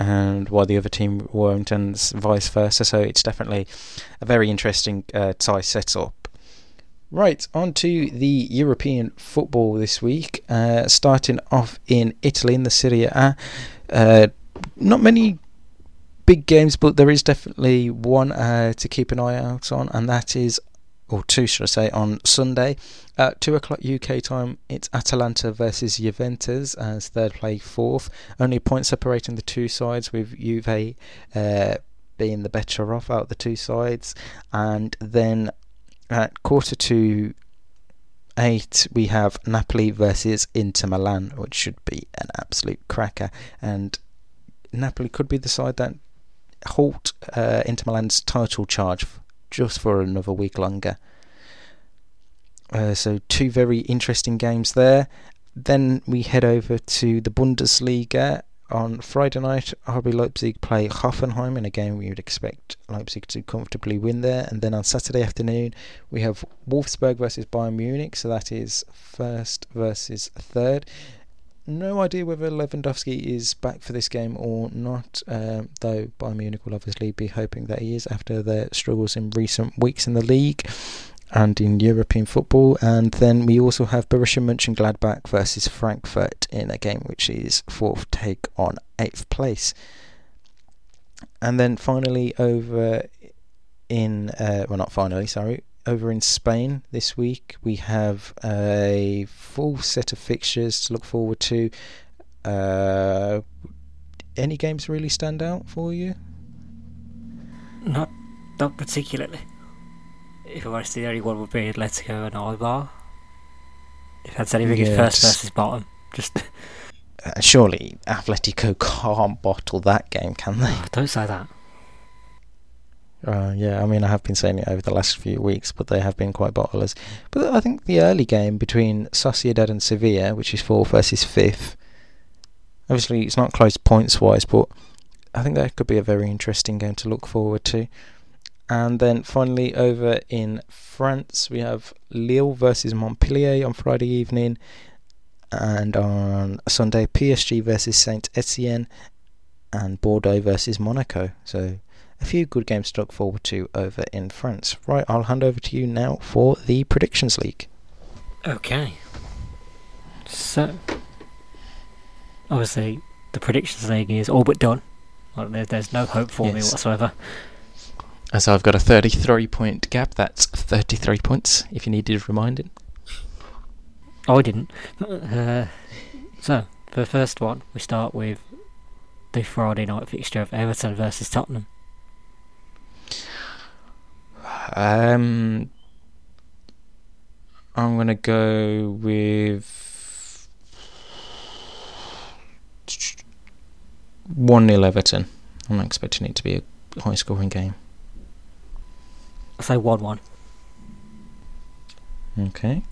Speaker 1: and why the other team won't, and vice versa. So it's definitely a very interesting uh, tie setup. Right, on to the European football this week. Uh, starting off in Italy in the Serie A. Uh, not many big games, but there is definitely one uh, to keep an eye out on, and that is, or two, should I say, on Sunday at two o'clock UK time. It's Atalanta versus Juventus as third play fourth. Only a point separating the two sides, with Juve uh, being the better off out of the two sides, and then at quarter to eight we have Napoli versus Inter Milan, which should be an absolute cracker. And Napoli could be the side that halt uh, Inter Milan's title charge just for another week longer. Uh, so two very interesting games there. Then we head over to the Bundesliga. On Friday night, RB Leipzig play Hoffenheim in a game we would expect Leipzig to comfortably win there. And then on Saturday afternoon, we have Wolfsburg versus Bayern Munich. So that is first versus third. No idea whether Lewandowski is back for this game or not, um, though Bayern Munich will obviously be hoping that he is after their struggles in recent weeks in the league.
Speaker 4: and in European football. And then we also have Borussia Mönchengladbach versus Frankfurt in a game which is fourth take on eighth place. And then finally over in uh, well not finally sorry over in Spain this week we have a full set of fixtures to look forward to. Uh, any games really stand out for you?
Speaker 2: Not, not particularly. If I was the only one would be Atletico and Eibar. If that's anything, it's
Speaker 4: Yeah,
Speaker 2: first
Speaker 4: it's-
Speaker 2: versus bottom. Just
Speaker 4: Uh, surely Atletico can't bottle that game, can they?
Speaker 2: don't say that.
Speaker 4: Uh, yeah, I mean, I have been saying it over the last few weeks, but they have been quite bottlers. But I think the early game between Sociedad and Sevilla, which is fourth versus fifth, obviously it's not close points wise, but I think that could be a very interesting game to look forward to. And then finally, over in France, we have Lille versus Montpellier on Friday evening, and on Sunday, PSG versus Saint Etienne, and Bordeaux versus Monaco. So a few good games to look forward to over in France. Right, I'll hand over to you now for the predictions league.
Speaker 2: Okay. So, obviously, the predictions league is all but done. Like, there, there's no hope for me
Speaker 4: Yes.
Speaker 2: whatsoever.
Speaker 1: So I've got a 33 point gap. That's 33 points if you needed reminding.
Speaker 2: Oh, I didn't. Uh, so, for the first one, we start with the Friday night fixture of Everton versus Tottenham.
Speaker 1: Um, I'm gonna go with one 0 Everton. I'm not expecting it to be a high scoring game.
Speaker 2: I say 1 1.
Speaker 1: Okay.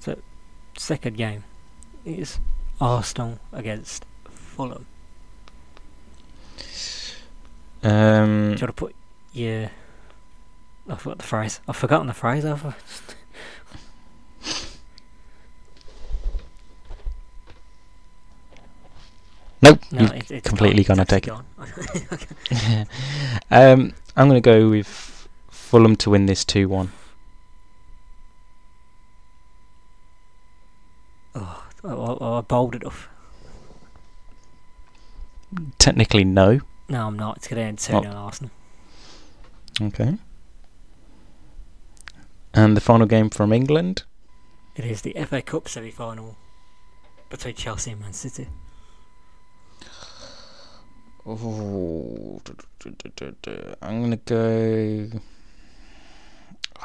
Speaker 2: so Second game is Arsenal against Fulham.
Speaker 1: Um,
Speaker 2: Do you want to put yeah? I forgot the phrase. I've forgotten the phrase. I've
Speaker 4: Nope,
Speaker 2: no,
Speaker 4: you've
Speaker 2: it, it's
Speaker 4: completely
Speaker 2: gone.
Speaker 4: gonna
Speaker 2: It's
Speaker 4: take it.
Speaker 1: um, I'm gonna go with Fulham to win this two one.
Speaker 2: Oh, I, I, I bold enough.
Speaker 1: Technically, no.
Speaker 2: No, I'm not. It's going to end 2
Speaker 1: Oh.
Speaker 2: 0 Arsenal.
Speaker 1: Okay. And the final game from England.
Speaker 2: It is the FA Cup semi final between Chelsea and Man City.
Speaker 1: Oh, I'm gonna go.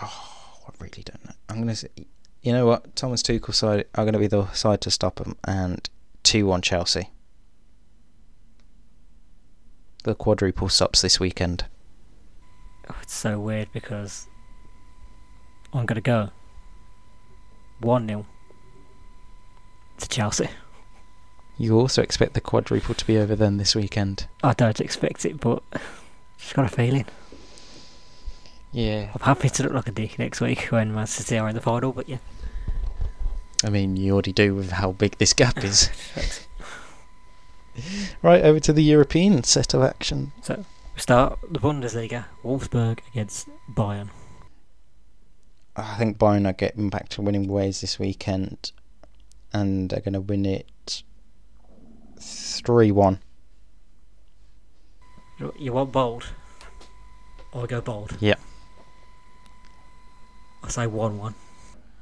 Speaker 1: Oh, I really don't know. I'm gonna say, you know what? Thomas Tuchel side are gonna be the side to stop them, and two one Chelsea. The quadruple stops this weekend.
Speaker 2: Oh, it's so weird because I'm going to go 1 0 to Chelsea.
Speaker 1: You also expect the quadruple to be over then this weekend.
Speaker 2: I don't expect it, but just got a feeling.
Speaker 1: Yeah.
Speaker 2: I'm happy to look like a dick next week when Man City are in the final, but yeah.
Speaker 1: I mean, you already do with how big this gap is.
Speaker 4: Right, over to the European set of action.
Speaker 2: So, we start the Bundesliga Wolfsburg against Bayern.
Speaker 4: I think Bayern are getting back to winning ways this weekend, and they're going to win it 3 1.
Speaker 2: You- You want bold? I go bold.
Speaker 1: Yeah.
Speaker 2: I say 1 1.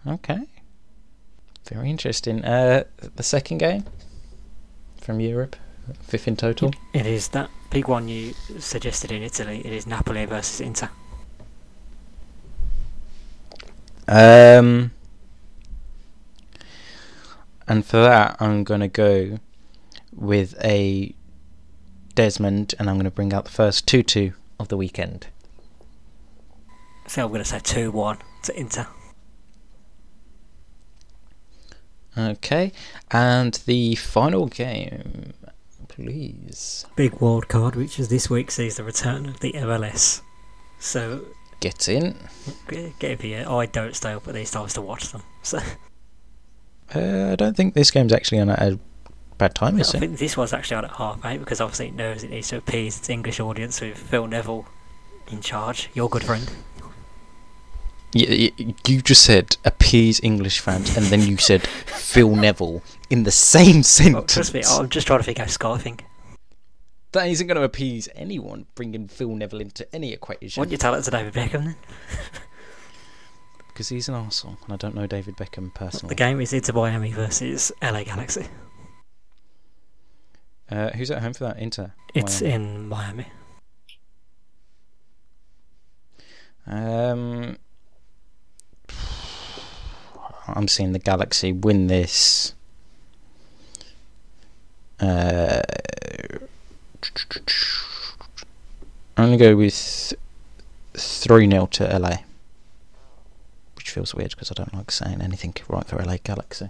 Speaker 1: Okay. Very interesting. Uh, the second game from Europe, fifth in total.
Speaker 2: It is that big one you suggested in Italy. It is Napoli versus Inter.
Speaker 1: Um, and for that, I'm going to go with a Desmond, and I'm going to bring out the first 2 2 of the weekend.
Speaker 2: So I'm going to say 2 1 to Inter.
Speaker 1: Okay, and the final game, please
Speaker 2: Big wild card, which is this week, sees the return of the MLS. So,
Speaker 1: get in.
Speaker 2: get get in here. I don't stay up at these times to watch them. So,
Speaker 4: Uh, I don't think this game's actually on at a bad time,
Speaker 2: I
Speaker 4: is it?
Speaker 2: think this was actually on at half eight because obviously it knows it needs to appease its English audience with Phil Neville in charge. Your good friend.
Speaker 1: You, you just said appease English fans, and then you said Phil Neville in the same
Speaker 2: Oh,
Speaker 1: sentence.
Speaker 2: trust me, I'm just trying to think how Scott think.
Speaker 1: That isn't going to appease anyone, bringing Phil Neville into any equation.
Speaker 2: Why don't you tell it to David Beckham then?
Speaker 1: Because he's an arsehole, and I don't know David Beckham personally.
Speaker 2: The game is Inter Miami versus LA Galaxy.
Speaker 1: Uh, who's at home for that? Inter.
Speaker 2: It's
Speaker 1: Miami.
Speaker 2: in Miami.
Speaker 1: Um, I'm seeing the Galaxy win this. Uh, I'm gonna go with three 0 to LA, which feels weird because I don't like saying anything right for LA Galaxy.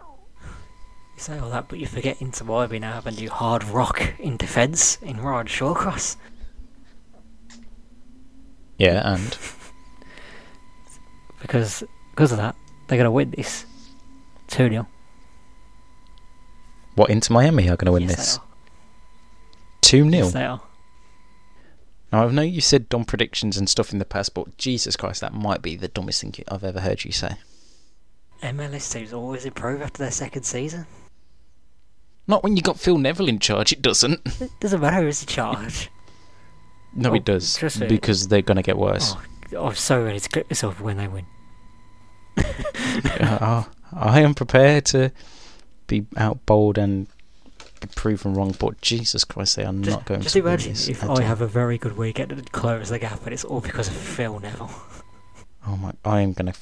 Speaker 2: You say all that, but you forget Inter Miami now have a new hard rock in defence in Ryan Shawcross.
Speaker 1: Yeah, and
Speaker 2: Because because of that, they're going to win this 2 0.
Speaker 1: what Inter Miami are gonna win
Speaker 2: yes,
Speaker 1: this
Speaker 2: They are.
Speaker 1: two 0
Speaker 2: Yes, they are.
Speaker 1: Now, I know you said dumb predictions and stuff in the past, but Jesus Christ, that might be the dumbest thing I've ever heard you say.
Speaker 2: MLS teams always improve after their second season.
Speaker 1: Not when you got Phil Neville in charge, it doesn't.
Speaker 2: It doesn't matter who's in charge.
Speaker 1: No,
Speaker 2: Oh,
Speaker 1: it does. Because they're going to get worse.
Speaker 2: Oh, I'm so ready to clip off when they win.
Speaker 1: Uh, I am prepared to be out bold and be proven wrong, but Jesus Christ, they are
Speaker 2: Just,
Speaker 1: not going
Speaker 2: just
Speaker 1: to
Speaker 2: imagine if I have a very good weekend and close the gap, and it's all because of Phil Neville.
Speaker 1: Oh my! I am going to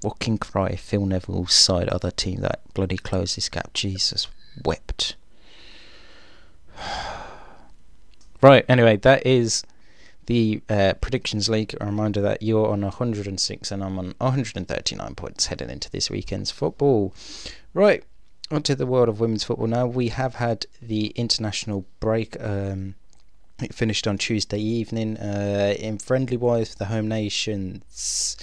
Speaker 1: fucking cry if Phil Neville's side other team that bloody closed this gap. Jesus wept. right. Anyway, that is the uh, predictions league. A reminder that you're on 106 and I'm on 139 points heading into this weekend's football. Right. Onto the world of women's football now. We have had the international break. Um, it finished on Tuesday evening. Uh, in friendly wise, the home nations.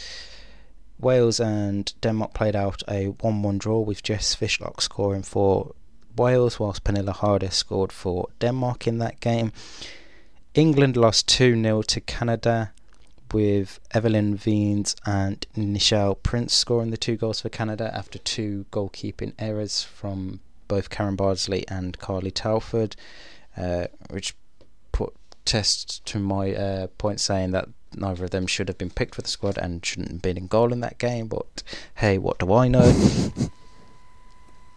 Speaker 1: Wales and Denmark played out a 1 1 draw with Jess Fishlock scoring for Wales, whilst Pernille Harder scored for Denmark in that game. England lost 2 0 to Canada, with Evelyne Viens and Nichelle Prince scoring the two goals for Canada after two goalkeeping errors from both Karen Bardsley and Carly Telford, uh, which put test to my uh, point saying that neither of them should have been picked for the squad and shouldn't have been in goal in that game. But hey, what do I know?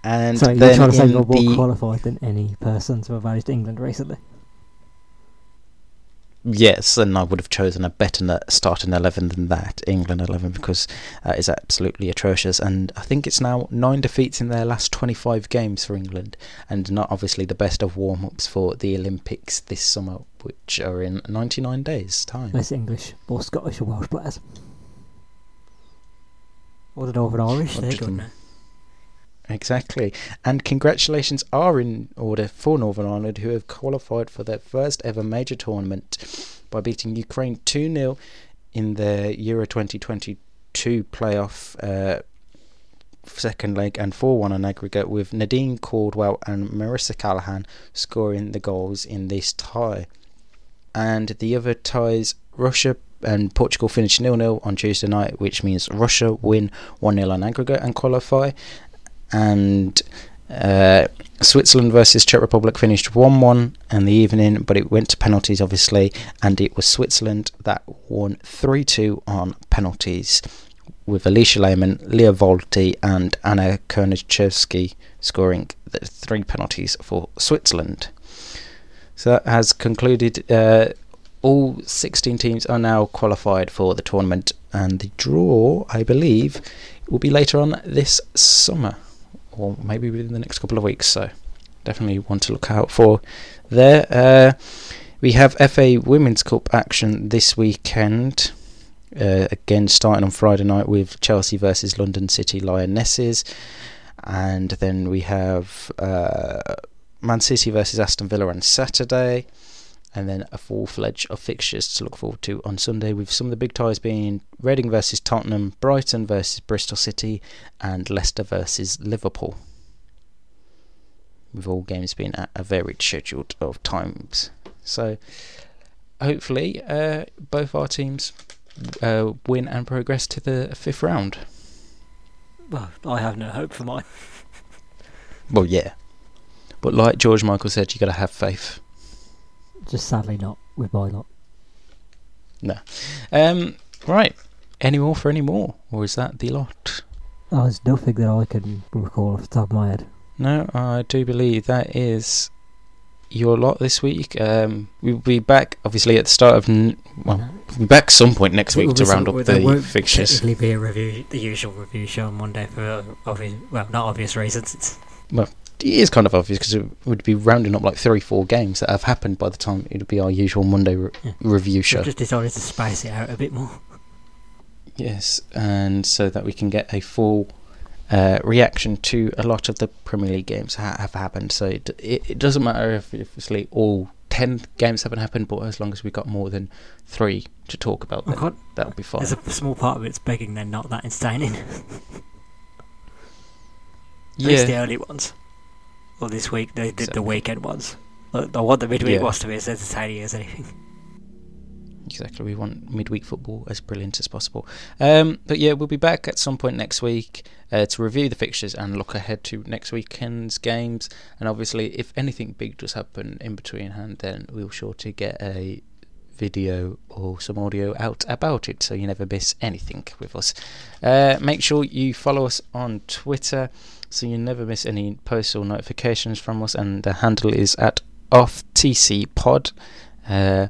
Speaker 1: and
Speaker 2: so you're trying to say you're more
Speaker 1: the-
Speaker 2: qualified than any person to have managed England recently?
Speaker 1: Yes, and I would have chosen a better starting 11 than that, England 11, because uh, that is absolutely atrocious. And I think it's now nine defeats in their last 25 games for England, and not obviously the best of warm ups for the Olympics this summer, which are in 99 days' time.
Speaker 2: Less English, more Scottish or Welsh players. Or the Northern Irish, they're good now.
Speaker 1: Exactly. And congratulations are in order for Northern Ireland, who have qualified for their first ever major tournament by beating Ukraine 2 0 in the Euro 2022 playoff uh, second leg and 4 1 on aggregate, with Nadene Caldwell and Marissa Callaghan scoring the goals in this tie. And the other ties, Russia and Portugal finished 0 0 on Tuesday night, which means Russia win 1 0 on aggregate and qualify and uh, Switzerland versus Czech Republic finished 1 1 in the evening, but it went to penalties, obviously, and it was Switzerland that won 3 2 on penalties, with Alisha Lehmann, Lia Wälti, and Anna Koenichewski scoring the three penalties for Switzerland. So that has concluded. Uh, all 16 teams are now qualified for the tournament, and the draw, I believe, will be later on this summer or maybe within the next couple of weeks. So definitely one to look out for there. Uh, we have FA Women's Cup action this weekend. Uh, again, starting on Friday night with Chelsea versus London City Lionesses, and then we have uh, Man City versus Aston Villa on Saturday, and then a full fledged of fixtures to look forward to on Sunday, with some of the big ties being Reading versus Tottenham, Brighton versus Bristol City, and Leicester versus Liverpool. With all games being at a varied schedule of times. So, hopefully uh, both our teams uh, win and progress to the fifth round.
Speaker 2: Well, I have no hope for mine.
Speaker 1: Well, yeah, but like George Michael said, you got to have faith.
Speaker 5: Just sadly not with my lot. No.
Speaker 1: Um, right. Any more for any more, or is that the lot?
Speaker 5: Oh, there's nothing that I can recall off the top of my head.
Speaker 1: No, I do believe that is your lot this week. Um, we'll be back, obviously, at the start of. N- well, we'll be back some point next week to round up
Speaker 2: There
Speaker 1: the
Speaker 2: won't
Speaker 1: fixtures.
Speaker 2: technically be a review, the usual review show on Monday for obvious, well, not obvious reasons. It's
Speaker 1: It is kind of obvious because it would be rounding up like three, four games that have happened by the time it would be our usual Monday re-
Speaker 2: Yeah.
Speaker 1: review show.
Speaker 2: we've just decided to spice it out a bit more.
Speaker 1: Yes, and so that we can get a full uh, reaction to a lot of the Premier League games that have happened. So it, it, it doesn't matter if obviously all 10 games haven't happened, but as long as we've got more than three to talk about, then
Speaker 2: can't,
Speaker 1: that'll be fine.
Speaker 2: there's a small part of it's begging they're not that entertaining. At least the early ones. Or this week, the, the, the weekend ones. I want the midweek
Speaker 1: Yeah.
Speaker 2: ones to be as entertaining as anything.
Speaker 1: exactly. We want midweek football as brilliant as possible. Um, but yeah, we'll be back at some point next week uh, to review the fixtures and look ahead to next weekend's games. And obviously, if anything big does happen in between hand, then we'll sure to get a video or some audio out about it so you never miss anything with us. Uh, make sure you follow us on Twitter so you never miss any posts or notifications from us, and the handle is at offtcpod. Uh,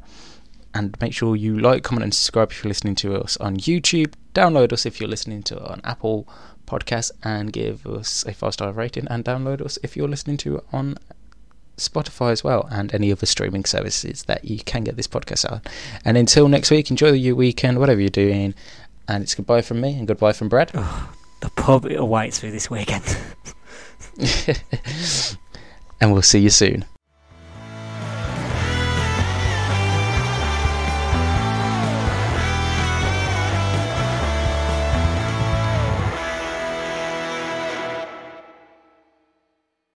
Speaker 1: and make sure you like, comment, and subscribe if you're listening to us on YouTube. Download us if you're listening to on Apple Podcasts, and give us a five star rating. And download us if you're listening to on Spotify as well, and any other streaming services that you can get this podcast on. And until next week, enjoy your weekend, whatever you're doing. And it's goodbye from me and goodbye from Brad.
Speaker 2: The pub awaits me this weekend.
Speaker 1: and we'll see you soon.